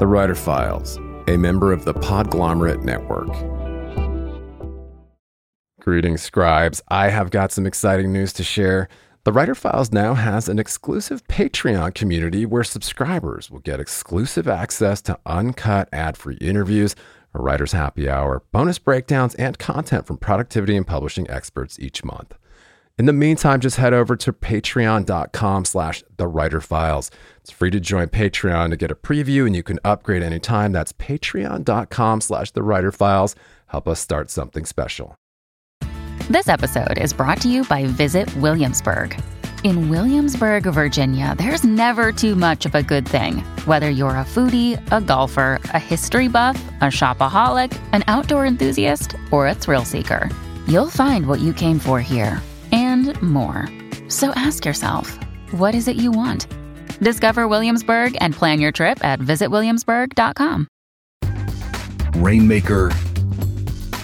The Writer Files, a member of the Podglomerate Network. Greetings, scribes. I have got some exciting news to share. The Writer Files now has an exclusive Patreon community where subscribers will get exclusive access to uncut ad free interviews, a writer's happy hour, bonus breakdowns, and content from productivity and publishing experts each month. In the meantime, just head over to patreon.com slash the writer files. It's free to join Patreon to get a preview and you can upgrade anytime. That's patreon.com slash the writer files. Help us start something special. This episode is brought to you by Visit Williamsburg. In Williamsburg, Virginia, there's never too much of a good thing. Whether you're a foodie, a golfer, a history buff, a shopaholic, an outdoor enthusiast, or a thrill seeker, you'll find what you came for here and more. So ask yourself, what is it you want? Discover Williamsburg and plan your trip at visitwilliamsburg.com. Rainmaker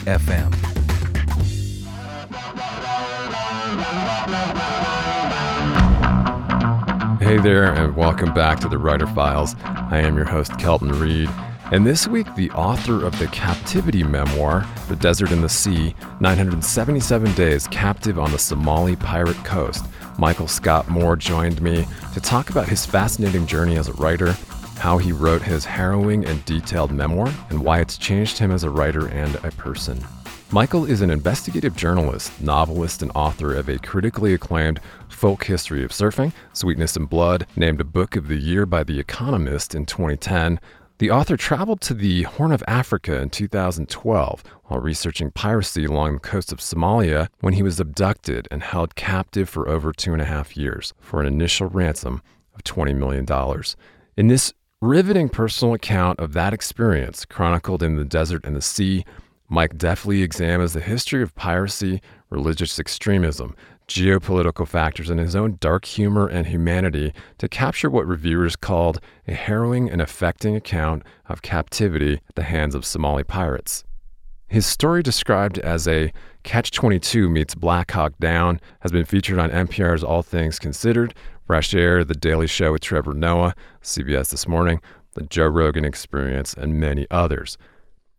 FM. Hey there, and welcome back to the Writer Files. I am your host, Kelton Reid. And this week, the author of the captivity memoir, The Desert and the Sea 977 Days Captive on the Somali Pirate Coast, Michael Scott Moore joined me to talk about his fascinating journey as a writer, how he wrote his harrowing and detailed memoir, and why it's changed him as a writer and a person. Michael is an investigative journalist, novelist, and author of a critically acclaimed folk history of surfing, Sweetness and Blood, named a Book of the Year by The Economist in 2010. The author traveled to the Horn of Africa in 2012 while researching piracy along the coast of Somalia when he was abducted and held captive for over two and a half years for an initial ransom of $20 million. In this riveting personal account of that experience, chronicled in The Desert and the Sea, Mike deftly examines the history of piracy, religious extremism, geopolitical factors, and his own dark humor and humanity to capture what reviewers called a harrowing and affecting account of captivity at the hands of Somali pirates. His story, described as a Catch 22 meets Black Hawk Down, has been featured on NPR's All Things Considered, Fresh Air, The Daily Show with Trevor Noah, CBS This Morning, The Joe Rogan Experience, and many others.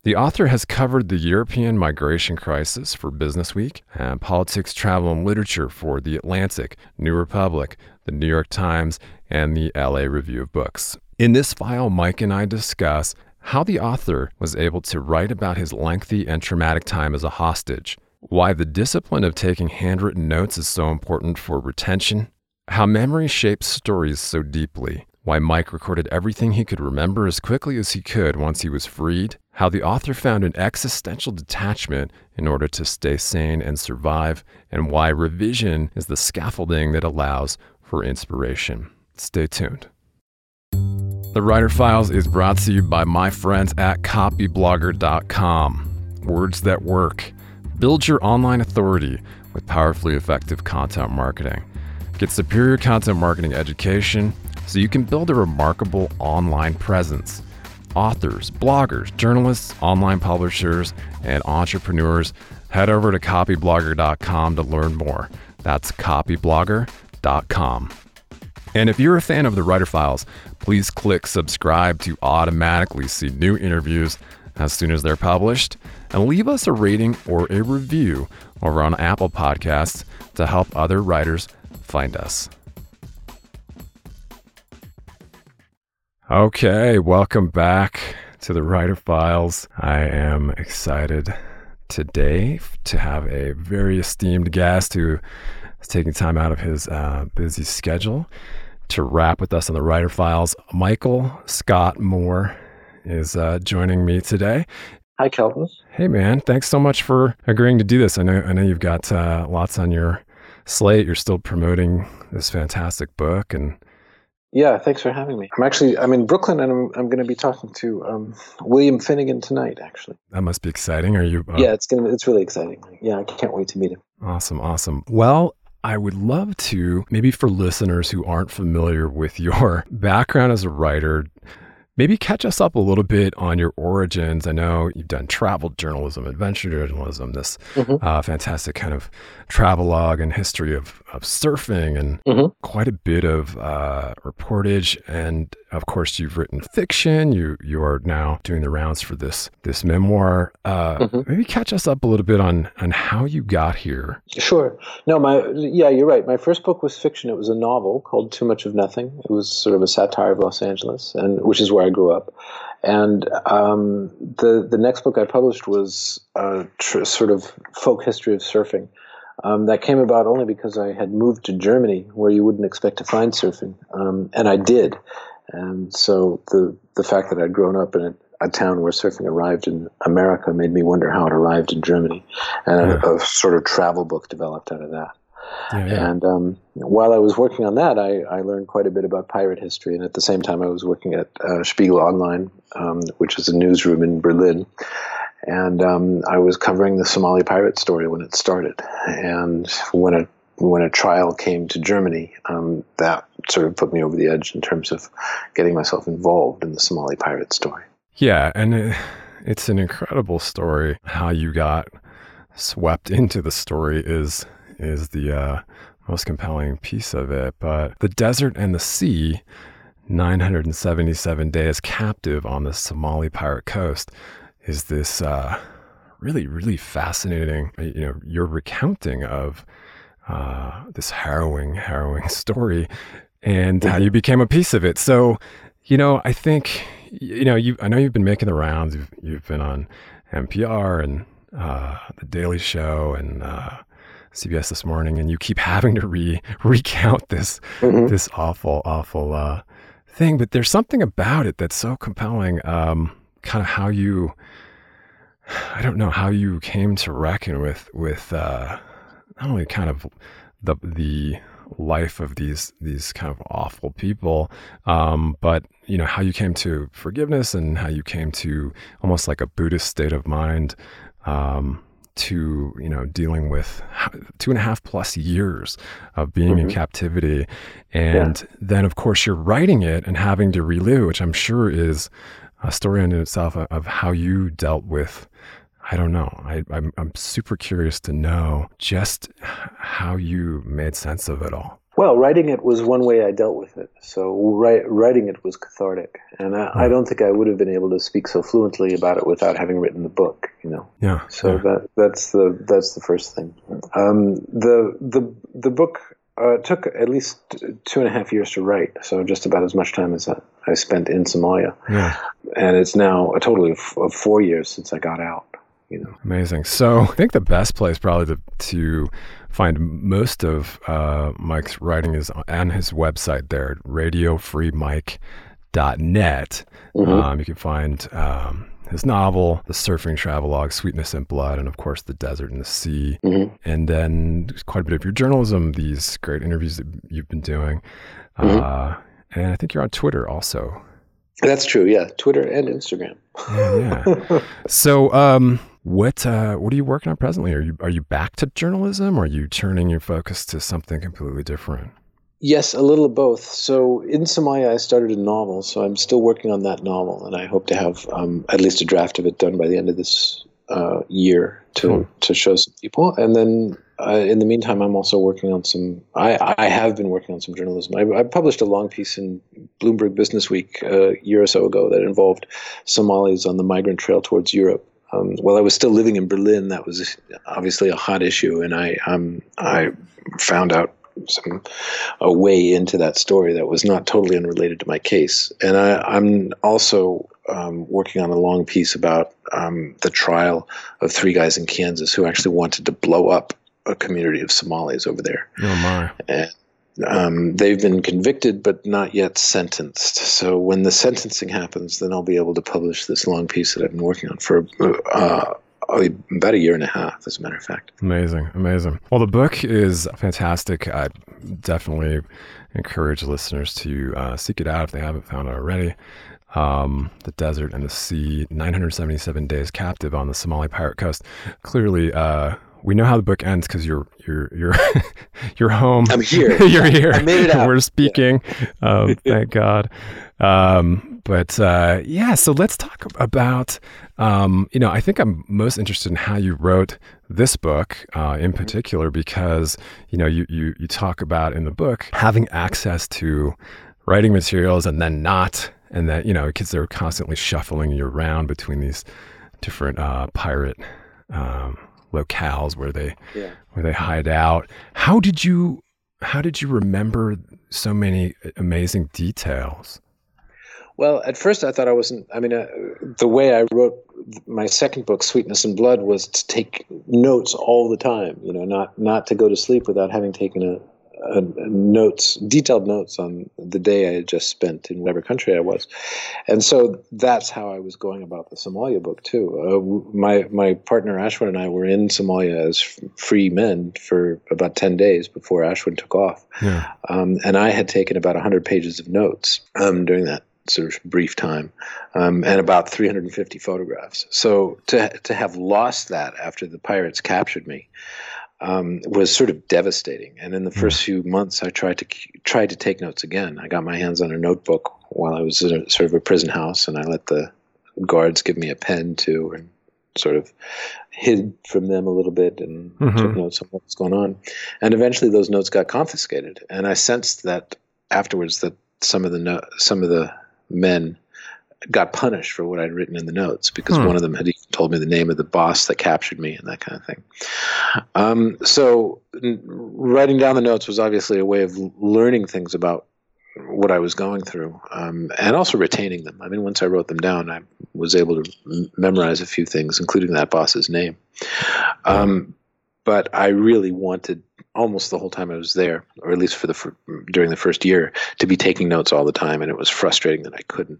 The author has covered the European migration crisis for Business Week and politics, travel, and literature for The Atlantic, New Republic, The New York Times, and the LA Review of Books. In this file, Mike and I discuss how the author was able to write about his lengthy and traumatic time as a hostage, why the discipline of taking handwritten notes is so important for retention, how memory shapes stories so deeply, why Mike recorded everything he could remember as quickly as he could once he was freed, how the author found an existential detachment in order to stay sane and survive, and why revision is the scaffolding that allows for inspiration. Stay tuned. The Writer Files is brought to you by my friends at copyblogger.com. Words that work. Build your online authority with powerfully effective content marketing. Get superior content marketing education so you can build a remarkable online presence. Authors, bloggers, journalists, online publishers, and entrepreneurs, head over to copyblogger.com to learn more. That's copyblogger.com. And if you're a fan of the Writer Files, please click subscribe to automatically see new interviews as soon as they're published. And leave us a rating or a review over on Apple Podcasts to help other writers find us. Okay, welcome back to the Writer Files. I am excited today to have a very esteemed guest who is taking time out of his uh, busy schedule to rap with us on the Writer Files. Michael Scott Moore is uh, joining me today. Hi, Kelton. Hey, man! Thanks so much for agreeing to do this. I know I know you've got uh, lots on your slate. You're still promoting this fantastic book and yeah, thanks for having me. I'm actually I'm in Brooklyn and I'm I'm going to be talking to um, William Finnegan tonight. Actually, that must be exciting. Are you? Uh... Yeah, it's gonna it's really exciting. Yeah, I can't wait to meet him. Awesome, awesome. Well, I would love to maybe for listeners who aren't familiar with your background as a writer. Maybe catch us up a little bit on your origins. I know you've done travel journalism, adventure journalism, this mm-hmm. uh, fantastic kind of travelogue and history of of surfing and Mhm. quite a bit of uh, reportage. And of course, you've written fiction. You you are now doing the rounds for this this memoir. Uh, Mhm. Maybe catch us up a little bit on on how you got here. Sure. No, my yeah, you're right. My first book was fiction. It was a novel called Too Much of Nothing. It was sort of a satire of Los Angeles, and which is where I grew up. And um, the the next book I published was a tr- sort of folk history of surfing. Um, that came about only because I had moved to Germany, where you wouldn't expect to find surfing, um, and I did. And so the the fact that I'd grown up in a, a town where surfing arrived in America made me wonder how it arrived in Germany, and a, a sort of travel book developed out of that. Yeah, yeah. And um, while I was working on that, I, I learned quite a bit about pirate history. And at the same time, I was working at uh, Spiegel Online, um, which is a newsroom in Berlin. And um, I was covering the Somali pirate story when it started. And when a when a trial came to Germany, um, that sort of put me over the edge in terms of getting myself involved in the Somali pirate story. Yeah, and it, it's an incredible story. How you got swept into the story is is the uh, most compelling piece of it. But the desert and the sea, 977 days captive on the Somali pirate coast, is this uh, really really fascinating. You know, your recounting of uh, this harrowing harrowing story and how you became a piece of it. So, you know, I think you know you. I know you've been making the rounds. You've, you've been on NPR and uh, the Daily Show and uh, CBS this morning, and you keep having to re recount this Mhm. this awful awful uh, thing. But there's something about it that's so compelling. Um, kind of how you. I don't know how you came to reckon with with uh, not only kind of the the life of these these kind of awful people, um, but you know how you came to forgiveness and how you came to almost like a Buddhist state of mind um, to you know dealing with two and a half plus years of being in Mhm. captivity, and then of course you're writing it and having to relive, which I'm sure is a story in itself of, how you dealt with. I don't know. I, I'm I'm super curious to know just how you made sense of it all. Well, writing it was one way I dealt with it. So write, writing it was cathartic, and I, I don't think I would have been able to speak so fluently about it without having written the book. You know, Yeah. so yeah. that that's the that's the first thing. Um, the the the book uh, took at least two and a half years to write, so just about as much time as I, I spent in Somalia, yeah. and it's now a total of, of four years since I got out. You know. Amazing. So I think the best place probably to, to find most of uh, Mike's writing is on his website there, radiofreemike.net. Mhm. Um, you can find um, his novel, The Surfing Travelogue, Sweetness and Blood, and of course, The Desert and the Sea. Mhm. And then quite a bit of your journalism, these great interviews that you've been doing. Uh, and I think you're on Twitter also. That's true. Yeah, Twitter and Instagram. Yeah, yeah. so, um, what uh, what are you working on presently? Are you are you back to journalism, or are you turning your focus to something completely different? Yes, a little of both. So in Somalia, I started a novel, so I'm still working on that novel, and I hope to have um, at least a draft of it done by the end of this uh, year to Cool. to show some people. And then uh, in the meantime, I'm also working on some. I, I have been working on some journalism. I, I published a long piece in Bloomberg Business Week uh, a year or so ago that involved Somalis on the migrant trail towards Europe. Um, while I was still living in Berlin, that was obviously a hot issue, and I um, I found out some a way into that story that was not totally unrelated to my case. And I, I'm also um, working on a long piece about um, the trial of three guys in Kansas who actually wanted to blow up a community of Somalis over there. Oh my! And um, they've been convicted but not yet sentenced. So when the sentencing happens, then I'll be able to publish this long piece that I've been working on for uh, about a year and a half, as a matter of fact. Amazing, amazing. Well, the book is fantastic. I definitely encourage listeners to uh, seek it out if they haven't found it already. Um, the desert and the sea, 977 days captive on the Somali pirate coast. Clearly, uh, we know how the book ends because you're you're you're you're home. I'm here. you're here. I made it out. We're speaking. Yeah. Um, thank God. Um, but uh, yeah, so let's talk about. Um, you know, I think I'm most interested in how you wrote this book uh, in mm-hmm. particular because you know you, you you talk about in the book having access to writing materials and then not, and that you know kids are constantly shuffling you around between these different uh, pirate um, locales where they yeah. where they hide out. How did you how did you remember so many amazing details? Well, at first I thought I wasn't. I mean, uh, the way I wrote my second book, Sweetness and Blood, was to take notes all the time. You know, not not to go to sleep without having taken a, a notes, detailed notes on the day I had just spent in whatever country I was, and so that's how I was going about the Somalia book too. Uh, my my partner Ashwin and I were in Somalia as free men for about ten days before Ashwin took off, yeah. um, and I had taken about hundred pages of notes um, during that sort of brief time, um, and about 350 photographs. So to to have lost that after the pirates captured me um, was sort of devastating. And in the hmm. first few months, I tried to tried to take notes again. I got my hands on a notebook while I was in a, sort of a prison house, and I let the guards give me a pen too, and sort of hid from them a little bit and mm-hmm. took notes on what was going on. And eventually, those notes got confiscated, and I sensed that afterwards that some of the no- some of the men got punished for what I'd written in the notes because hmm. one of them had even told me the name of the boss that captured me and that kind of thing. Um, so writing down the notes was obviously a way of learning things about what I was going through um, and also retaining them. I mean, once I wrote them down, I was able to m- memorize a few things, including that boss's name. Um, but I really wanted almost the whole time I was there, or at least for the during the first year, to be taking notes all the time, and it was frustrating that I couldn't.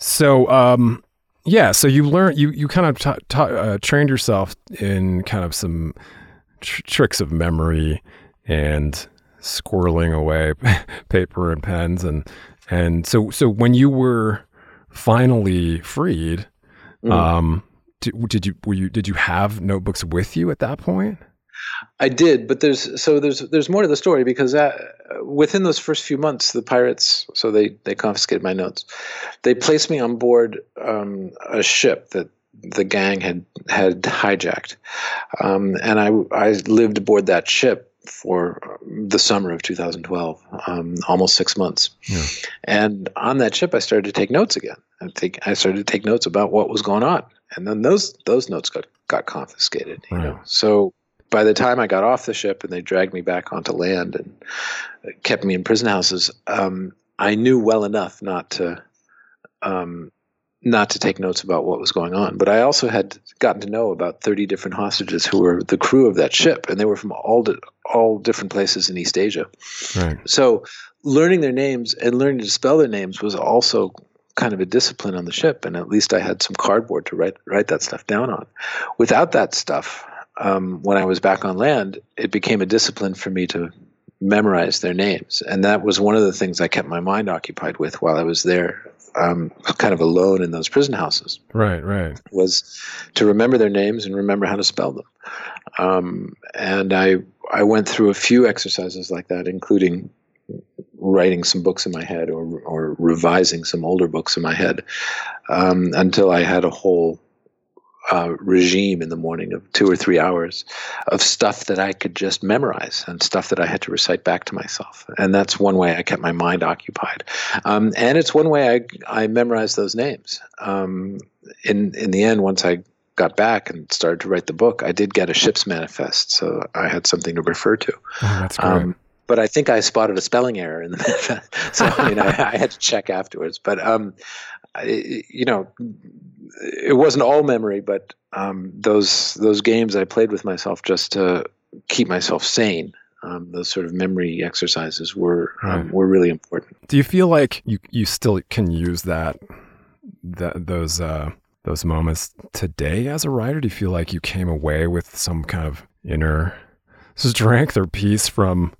So, um, yeah, so you learned, you, you kind of ta- ta- uh, trained yourself in kind of some tr- tricks of memory and squirreling away paper and pens and and so so when you were finally freed mm. um did, did you were you did you have notebooks with you at that point I did, but there's so there's there's more to the story because that, within those first few months, the pirates so they they confiscated my notes. They placed me on board um, a ship that the gang had had hijacked, um, and I I lived aboard that ship for the summer of 2012, um, almost six months. Yeah. And on that ship, I started to take notes again. I think I started to take notes about what was going on, and then those those notes got got confiscated. You right. know, so by the time I got off the ship and they dragged me back onto land and kept me in prison houses, um, I knew well enough not to um, not to take notes about what was going on. But I also had gotten to know about 30 different hostages who were the crew of that ship, and they were from all di- all different places in East Asia. Right. So learning their names and learning to spell their names was also kind of a discipline on the ship, and at least I had some cardboard to write write that stuff down on. Without that stuff, um, when I was back on land, it became a discipline for me to memorize their names, and that was one of the things I kept my mind occupied with while I was there, um, kind of alone in those prison houses. Right, right. Was to remember their names and remember how to spell them. Um, and I I went through a few exercises like that, including writing some books in my head or or revising some older books in my head um, until I had a whole uh, regime in the morning of two or three hours of stuff that I could just memorize and stuff that I had to recite back to myself. And that's one way I kept my mind occupied. Um, and it's one way I, I memorized those names. Um, in, in the end, once I got back and started to write the book, I did get a ship's manifest. So I had something to refer to. Oh, that's great. Um, but I think I spotted a spelling error in the manifest. So I mean, I, I, had to check afterwards. But um, I, you know, it wasn't all memory, but um, those those games I played with myself just to keep myself sane. Um, those sort of memory exercises were um, right. were really important. Do you feel like you you still can use that that those uh, those moments today as a writer? Do you feel like you came away with some kind of inner strength or peace from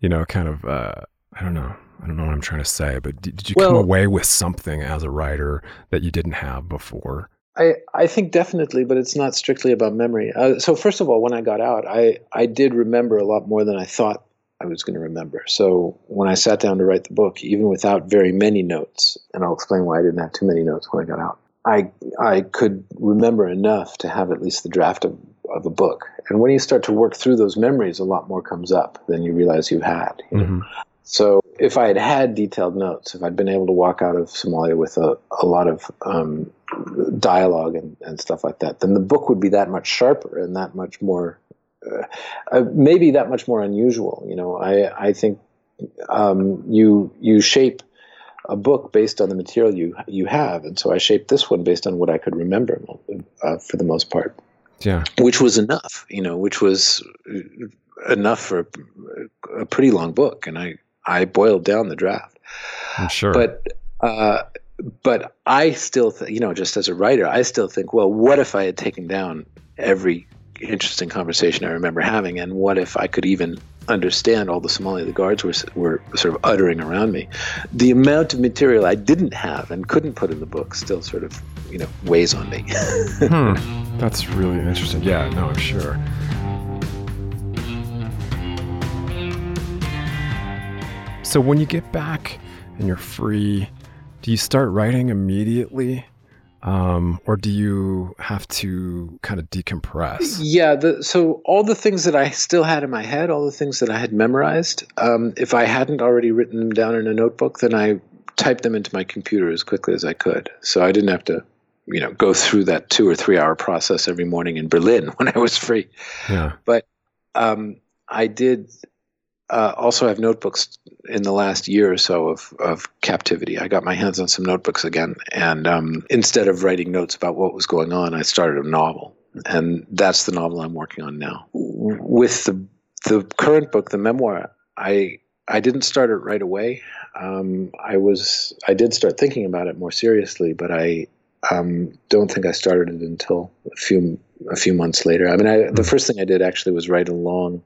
you know kind of uh, I don't know I don't know what I'm trying to say, but did, did you well, come away with something as a writer that you didn't have before? I, I think definitely, but it's not strictly about memory. Uh, so first of all, when I got out, I, I did remember a lot more than I thought I was going to remember. So when I sat down to write the book, even without very many notes, and I'll explain why I didn't have too many notes when I got out, I I could remember enough to have at least the draft of, of a book. And when you start to work through those memories, a lot more comes up than you realize you had. You mm-hmm. So if I had had detailed notes, if I'd been able to walk out of Somalia with a, a lot of um, dialogue and, and stuff like that, then the book would be that much sharper and that much more, uh, uh, maybe that much more unusual. You know, I I think um, you you shape a book based on the material you you have, and so I shaped this one based on what I could remember uh, for the most part. Yeah, which was enough. You know, which was enough for a pretty long book, and I I boiled down the draft. I'm sure. But uh, but I still, th- you know, just as a writer, I still think, well, what if I had taken down every interesting conversation I remember having, and what if I could even understand all the Somali the guards were were sort of uttering around me? The amount of material I didn't have and couldn't put in the book still sort of, you know, weighs on me. hmm. That's really interesting. Yeah, no, I'm sure. So when you get back and you're free, do you start writing immediately? Um, or do you have to kind of decompress? Yeah, the, so all the things that I still had in my head, all the things that I had memorized, um, if I hadn't already written them down in a notebook, then I typed them into my computer as quickly as I could. So I didn't have to, you know, go through that two or three hour process every morning in Berlin when I was free. Yeah. But um, I did uh, also I have notebooks in the last year or so of, of captivity. I got my hands on some notebooks again, and um, instead of writing notes about what was going on, I started a novel, and that's the novel I'm working on now. With the the current book, the memoir, I I didn't start it right away. Um, I was I did start thinking about it more seriously, but I um, don't think I started it until a few a few months later. I mean, I, the first thing I did actually was write a long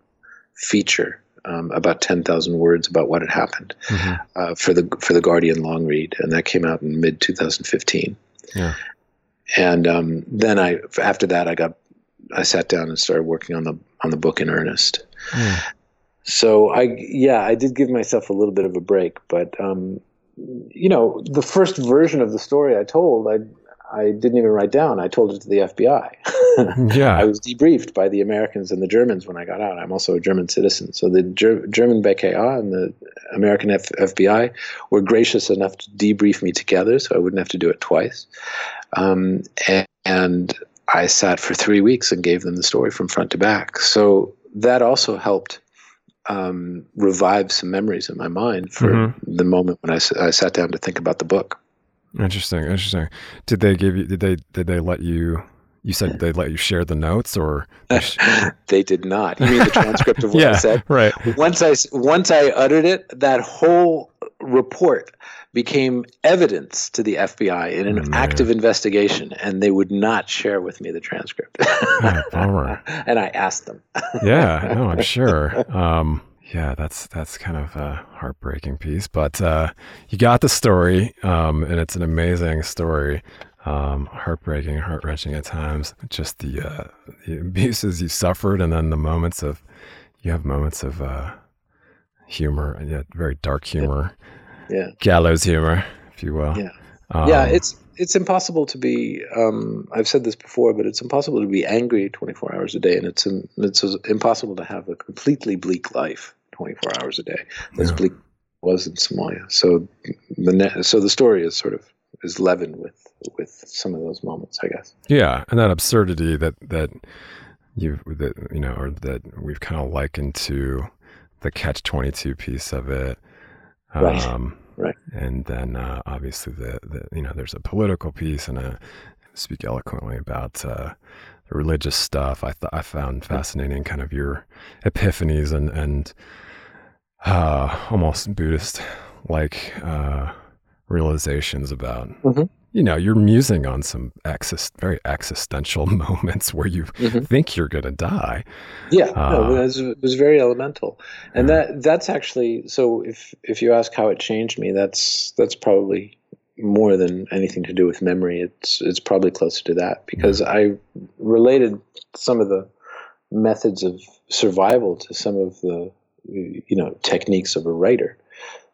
feature um, about 10,000 words about what had happened mm-hmm. uh, for the for the Guardian long read, and that came out in mid 2015. Yeah. And um, then I after that I got I sat down and started working on the on the book in earnest. Mm. So I yeah I did give myself a little bit of a break, but um, you know the first version of the story I told I I didn't even write down. I told it to the FBI. yeah. I was debriefed by the Americans and the Germans when I got out. I'm also a German citizen. So the Ger- German BKA and the American F- FBI were gracious enough to debrief me together so I wouldn't have to do it twice. Um, and, and I sat for three weeks and gave them the story from front to back. So that also helped um, revive some memories in my mind for mm-hmm. the moment when I, I sat down to think about the book. Interesting, interesting. Did they give you? Did they? Did they let you You said they let you share the notes, or they did not. You mean the transcript of what yeah, I said? Right. Once I once I uttered it, that whole report became evidence to the FBI in an man. active investigation, and they would not share with me the transcript. Oh, bummer. and I asked them. yeah, no, I'm sure. Um, yeah, that's that's kind of a heartbreaking piece, but uh, you got the story, um, and it's an amazing story. Um, heartbreaking, heart wrenching at times. Just the, uh, the abuses you suffered, and then the moments of you have moments of uh, humor, and yet very dark humor, Yeah. gallows humor, if you will. Yeah. Um, yeah, it's it's impossible to be. Um, I've said this before, but it's impossible to be angry 24 hours a day, and it's it's impossible to have a completely bleak life 24 hours a day. As Yeah. bleak was in Somalia. So the ne- so the story is sort of is leavened with with some of those moments, I guess. Yeah, and that absurdity that that you that you know, or that we've kind of likened to the catch twenty two piece of it. Right. Um, Right. And then uh, obviously the, the you know there's a political piece and a speak eloquently about uh, the religious stuff. I th- I found fascinating kind of your epiphanies and and uh, almost Buddhist like uh, realizations about Mhm. you know you're musing on some exist- very existential moments where you Mhm. think you're gonna die. Yeah, Uh, no, it was, it was very elemental, and that that's actually so. If if you ask how it changed me, that's that's probably more than anything to do with memory. It's it's probably closer to that because I related some of the methods of survival to some of the you know techniques of a writer.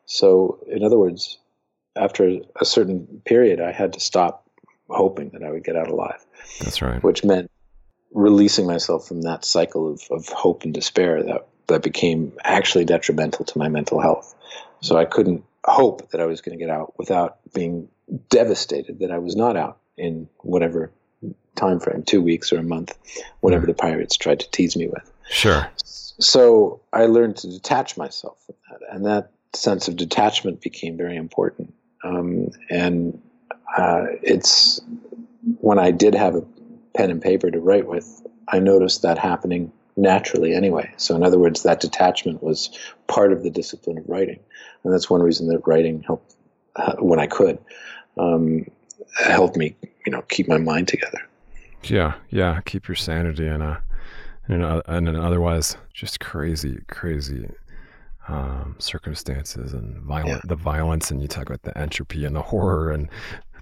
So, in other words, after a certain period, I had to stop hoping that I would get out alive That's right. which meant releasing myself from that cycle of, of hope and despair that, that became actually detrimental to my mental health. So I couldn't hope that I was going to get out without being devastated that I was not out in whatever time frame, two weeks or a month, whatever the pirates tried to tease me with. Sure. So I learned to detach myself from that, and that sense of detachment became very important. Um, and uh, it's when I did have a pen and paper to write with, I noticed that happening naturally anyway. So, in other words, that detachment was part of the discipline of writing, and that's one reason that writing helped uh, when I could um, helped me, you know, keep my mind together. Yeah, yeah. Keep your sanity in a in an, otherwise just crazy, crazy um, circumstances and violent Yeah. the violence, and you talk about the entropy and the horror and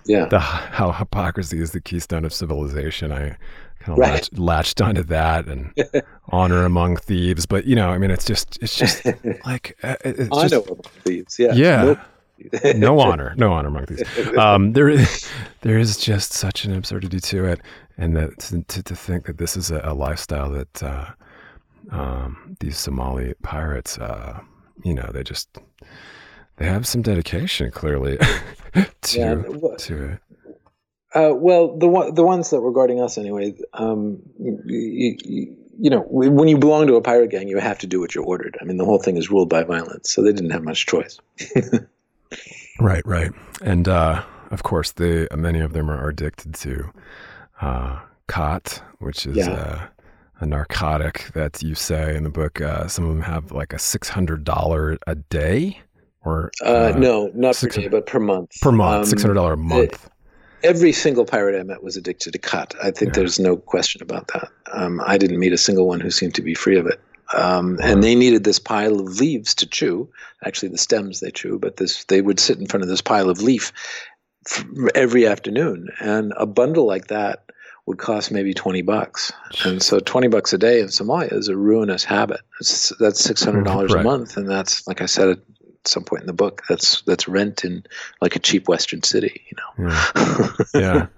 Yeah, the how hypocrisy is the keystone of civilization. I kind of Right. latched, latched onto that and honor among thieves, but you know, I mean, it's just it's just like uh, it's I just, among thieves. Yeah, Yeah. Nope. no honor, no honor among these. Um, there, is, there is just such an absurdity to it, and that to, to, to think that this is a, a lifestyle that uh, um, these Somali pirates, uh, you know, they just they have some dedication clearly to Yeah, what- to it. Uh, well, the one, the ones that were guarding us anyway. Um, you, you, you know, when you belong to a pirate gang, you have to do what you're ordered. I mean, the whole thing is ruled by violence, so they didn't have much choice. Right, right, and uh, of course, they many of them are addicted to uh, khat, which is Yeah. uh, a narcotic that you say in the book. Uh, some of them have like a six hundred dollar a day, or Uh, no, not per day, but per month. per month, Um, six hundred dollar a month. Every single pirate I met was addicted to khat. I think Yeah. there's no question about that. Um, I didn't meet a single one who seemed to be free of it. Um, and they needed this pile of leaves to chew. Actually, the stems they chew, but this they would sit in front of this pile of leaf every afternoon, and a bundle like that would cost maybe twenty bucks. And so, twenty bucks a day in Somalia is a ruinous habit. It's, that's six hundred mm-hmm. dollars Right. a month, and that's like I said at some point in the book. That's that's rent in like a cheap Western city. You know. Yeah, yeah.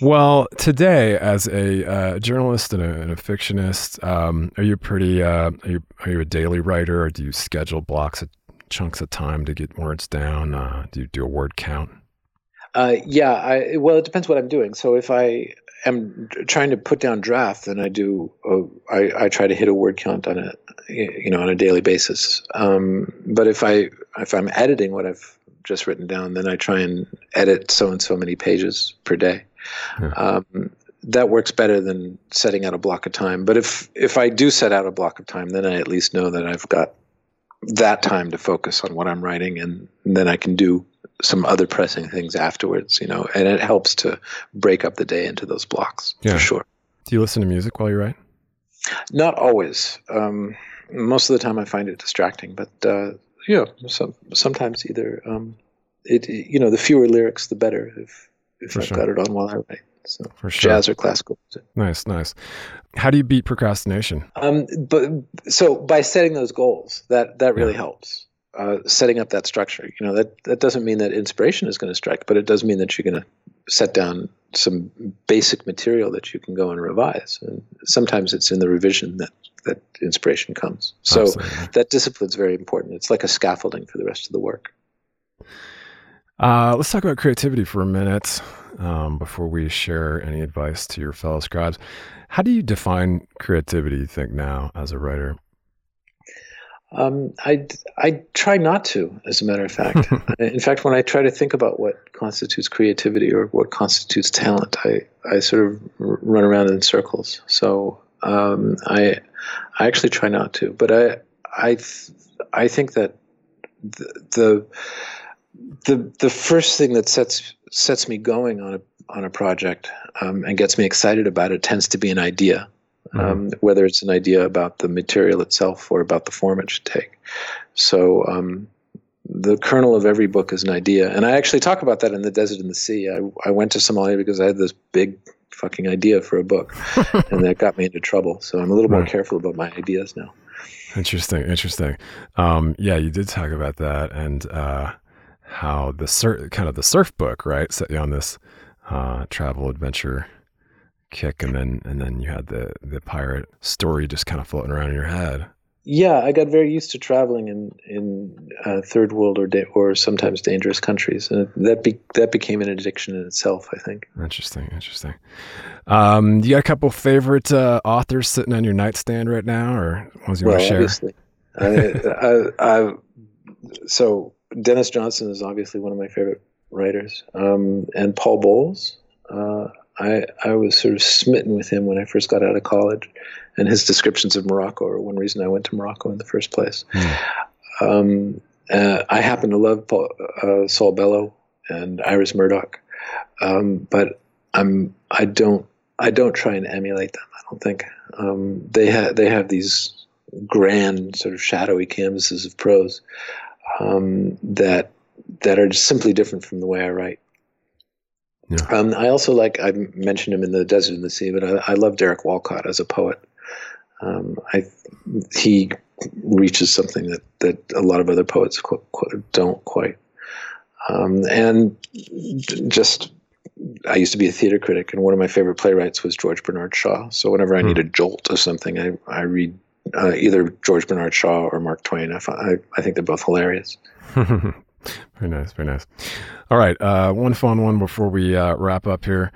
Well, today, as a uh, journalist and a, and a fictionist, um, are you pretty? Uh, are you are you a daily writer, or do you schedule blocks of chunks of time to get words down? Uh, do you do a word count? Uh, yeah, I, well, it depends what I'm doing. So if I am trying to put down draft, then I do. Uh, I, try to hit a word count on a you know on a daily basis. Um, but if I if I'm editing what I've just written down, then I try and edit so and so many pages per day. Yeah. Um, that works better than setting out a block of time. But if if I do set out a block of time, then I at least know that I've got that time to focus on what I'm writing, and, and then I can do some other pressing things afterwards. You know, and it helps to break up the day into those blocks yeah. for sure. Do you listen to music while you write? Not always. Um, most of the time, I find it distracting. But uh, yeah, some, sometimes either um, it you know the fewer lyrics, the better. If if For I've sure. got it on while I write. So For sure. jazz or classical. Nice, nice. How do you beat procrastination? Um, but so by setting those goals, that that really yeah. helps. Uh, setting up that structure, you know, that that doesn't mean that inspiration is going to strike, but it does mean that you're going to set down some basic material that you can go and revise. And sometimes it's in the revision that that inspiration comes. So Absolutely. that discipline is very important. It's like a scaffolding for the rest of the work. Uh, let's talk about creativity for a minute um, before we share any advice to your fellow scribes. How do you define creativity, you think, now as a writer? Um, I, I try not to, as a matter of fact. In fact, when I try to think about what constitutes creativity or what constitutes talent, I, I sort of run around in circles. So um, I, I actually try not to. But I, I, I think that the, the the the first thing that sets sets me going on a on a project um, and gets me excited about it tends to be an idea, mm-hmm. um, whether it's an idea about the material itself or about the form it should take. So um, the kernel of every book is an idea, and I actually talk about that in the Desert and the Sea. I I went to Somalia because I had this big fucking idea for a book, and that got me into trouble. So I'm a little right. more careful about my ideas now. Interesting, interesting. Um, yeah, you did talk about that, and. Uh, how the sur- kind of the surf book, right, set you on this uh, travel adventure kick, and then and then you had the the pirate story just kind of floating around in your head. Yeah, I got very used to traveling in in uh, third world or da- or sometimes dangerous countries, and that be- that became an addiction in itself. I think. Interesting, interesting. Um, you got a couple favorite uh, authors sitting on your nightstand right now, or ones you well, want to share? Obviously, I, I, I, so Denis Johnson is obviously one of my favorite writers, um, and Paul Bowles. Uh, I I was sort of smitten with him when I first got out of college, and his descriptions of Morocco are one reason I went to Morocco in the first place. Mm. Um, uh, I happen to love Paul, uh, Saul Bellow and Iris Murdoch, um, but I'm I don't I don't try and emulate them. I don't think um, they have they have these grand sort of shadowy canvases of prose um, that that are simply different from the way I write. Yeah. Um, I also like I mentioned him in the Desert and the Sea, but I, I love Derek Walcott as a poet. Um, I he reaches something that that a lot of other poets qu- qu- don't quite. Um, and just I used to be a theater critic, and one of my favorite playwrights was George Bernard Shaw. So whenever I hmm. need a jolt of something, I I read uh, either George Bernard Shaw or Mark Twain. I, I, I think they're both hilarious. very nice, very nice. All right, uh, one fun one before we uh, wrap up here.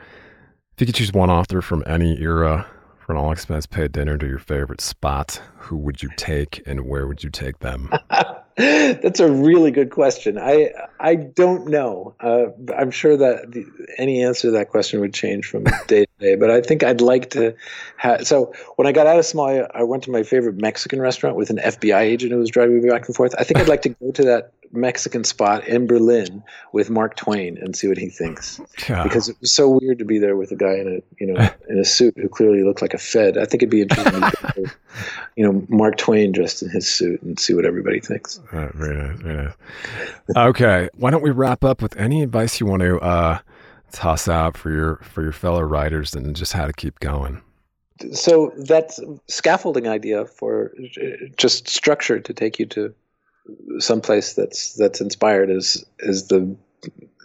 If you could choose one author from any era an all expense paid dinner to your favorite spot, who would you take and where would you take them? That's a really good question. I I don't know. Uh, I'm sure that the, any answer to that question would change from day to day. But I think I'd like to. have So when I got out of Somalia, I went to my favorite Mexican restaurant with an FBI agent who was driving me back and forth. I think I'd like to go to that Mexican spot in Berlin with Mark Twain and see what he thinks. Yeah. Because it was so weird to be there with a guy in a you know in a suit who clearly looked like a Fed. I think it'd be interesting, to, you know, Mark Twain dressed in his suit and see what everybody thinks. Right, very nice, very nice. Okay, why don't we wrap up with any advice you want to uh, toss out for your for your fellow writers and just how to keep going? So that scaffolding idea for just structure to take you to someplace that's that's inspired is is the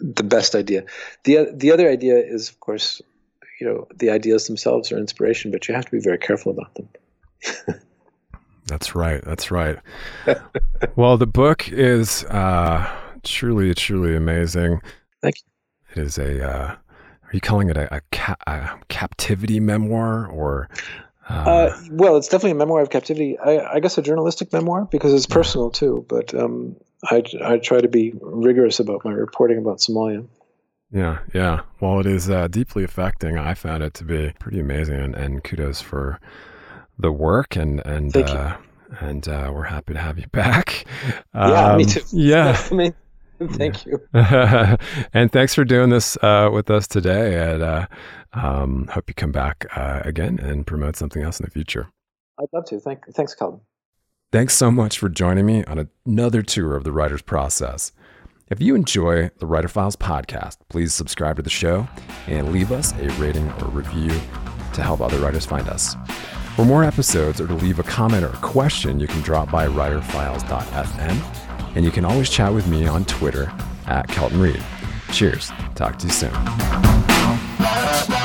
the best idea. the The other idea is, of course, you know the ideas themselves are inspiration, but you have to be very careful about them. That's right. That's right. well, the book is uh, truly, truly amazing. Thank you. It is a. Uh, are you calling it a, a, ca- a captivity memoir or? Uh, uh, well, it's definitely a memoir of captivity. I, I, guess a journalistic memoir because it's personal too. But um, I, I try to be rigorous about my reporting about Somalia. Yeah, yeah. Well, it is uh, deeply affecting. I found it to be pretty amazing, and, and kudos for the work and and uh, and uh, we're happy to have you back. Yeah, me um, too. Yeah. Thank you. and thanks for doing this uh, with us today. And uh, um, hope you come back uh, again and promote something else in the future. I'd love to. Thank, thanks, Colin. Thanks so much for joining me on another tour of the writer's process. If you enjoy the Writer Files podcast, please subscribe to the show and leave us a rating or review to help other writers find us. For more episodes or to leave a comment or a question, you can drop by writerfiles.fm and you can always chat with me on Twitter at Kelton Reid. Cheers. Talk to you soon.